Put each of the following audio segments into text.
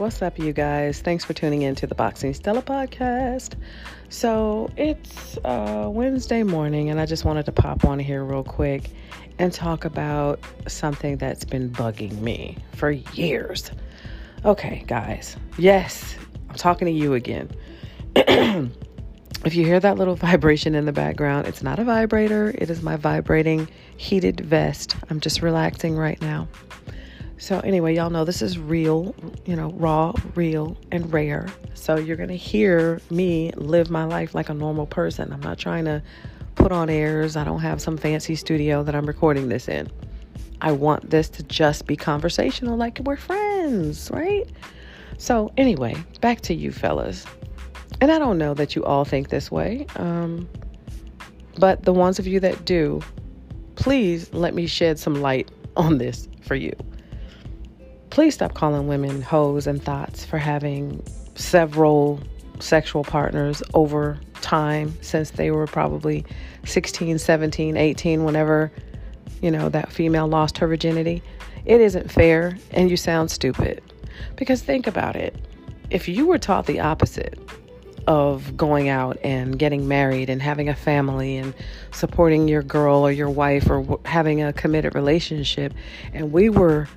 What's up, you guys? Thanks for tuning in to the Boxing Stella podcast. So, it's uh, Wednesday morning, and I just wanted to pop on here real quick and talk about something that's been bugging me for years. Okay, guys. Yes, I'm talking to you again. if you hear that little vibration in the background, it's not a vibrator, it is my vibrating heated vest. I'm just relaxing right now. So, anyway, y'all know this is real, you know, raw, real, and rare. So, you're going to hear me live my life like a normal person. I'm not trying to put on airs. I don't have some fancy studio that I'm recording this in. I want this to just be conversational, like we're friends, right? So, anyway, back to you, fellas. And I don't know that you all think this way, um, but the ones of you that do, please let me shed some light on this for you. Please stop calling women hoes and THOTs for having several sexual partners over time since they were probably 16, 17, 18, whenever, you know, that female lost her virginity. It isn't fair and you sound stupid. Because think about it. If you were taught the opposite of going out and getting married and having a family and supporting your girl or your wife or having a committed relationship, and we were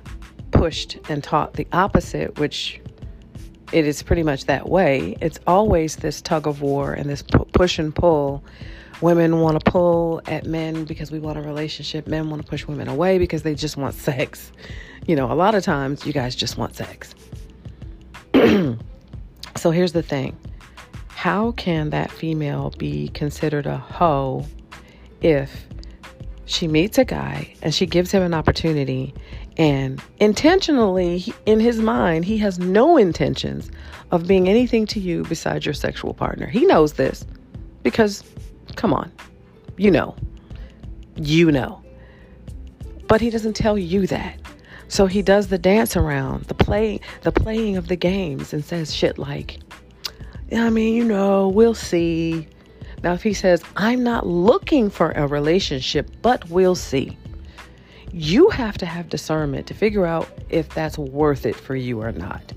pushed and taught the opposite, which it is pretty much that way. It's always this tug of war and this push and pull. Women want to pull at men because we want a relationship. Men want to push women away because they just want sex. You know, a lot of times you guys just want sex. so here's the thing how can that female be considered a hoe if she meets a guy and she gives him an opportunity and intentionally, in his mind, he has no intentions of being anything to you besides your sexual partner. He knows this because, come on, you know. You know. But he doesn't tell you that. So he does the dance around, the play, the playing of the games, and says shit like, I mean, you know, we'll see. Now, if he says, I'm not looking for a relationship, but we'll see you have to have discernment to figure out if that's worth it for you or not.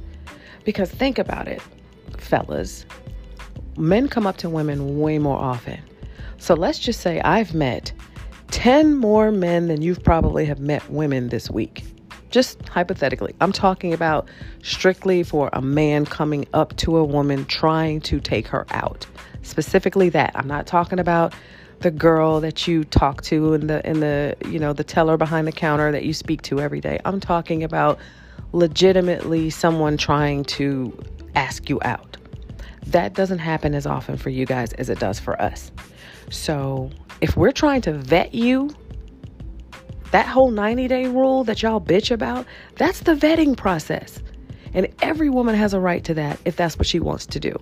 Because think about it, fellas. Men come up to women way more often. So let's just say I've met 10 more men than you've probably have met women this week. Just hypothetically. I'm talking about strictly for a man coming up to a woman trying to take her out. Specifically that. I'm not talking about the girl that you talk to and the in the you know the teller behind the counter that you speak to every day. I'm talking about legitimately someone trying to ask you out. That doesn't happen as often for you guys as it does for us. So, if we're trying to vet you, that whole 90 day rule that y'all bitch about, that's the vetting process. And every woman has a right to that if that's what she wants to do.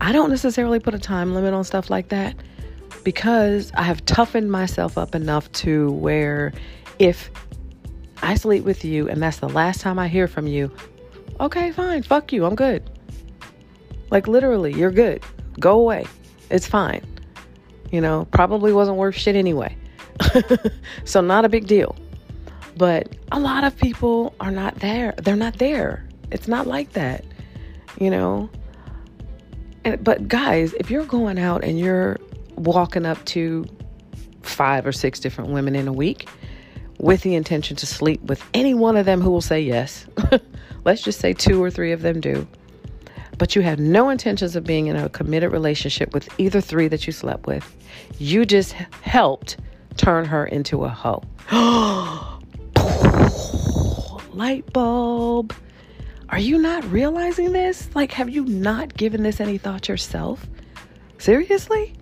I don't necessarily put a time limit on stuff like that because I have toughened myself up enough to where if I sleep with you and that's the last time I hear from you, okay, fine, fuck you, I'm good. Like literally, you're good. Go away. It's fine. You know, probably wasn't worth shit anyway. so, not a big deal. But a lot of people are not there. They're not there. It's not like that, you know? And, but guys, if you're going out and you're walking up to five or six different women in a week with the intention to sleep with any one of them who will say yes. Let's just say two or three of them do. But you have no intentions of being in a committed relationship with either three that you slept with. You just helped turn her into a hoe. Light bulb. Are you not realizing this? Like, have you not given this any thought yourself? Seriously?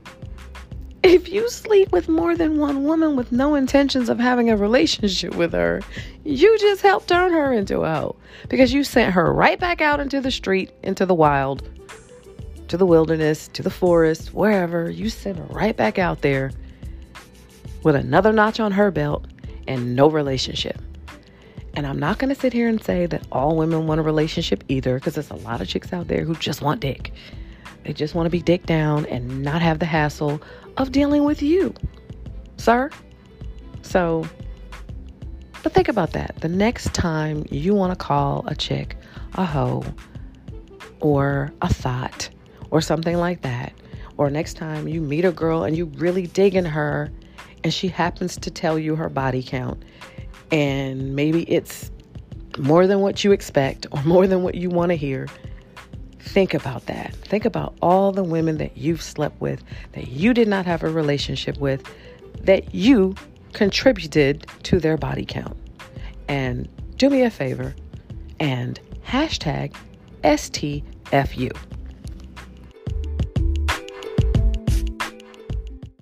If you sleep with more than one woman with no intentions of having a relationship with her, you just helped turn her into a hoe because you sent her right back out into the street, into the wild, to the wilderness, to the forest, wherever. You sent her right back out there with another notch on her belt and no relationship. And I'm not going to sit here and say that all women want a relationship either because there's a lot of chicks out there who just want dick. They just want to be dick down and not have the hassle of dealing with you, sir. So But think about that. The next time you want to call a chick a hoe or a THOT or something like that, or next time you meet a girl and you really digging her and she happens to tell you her body count and maybe it's more than what you expect or more than what you want to hear, think about that. Think about all the women that you've slept with, that you did not have a relationship with, that you contributed to their body count. And do me a favor and hashtag STFU.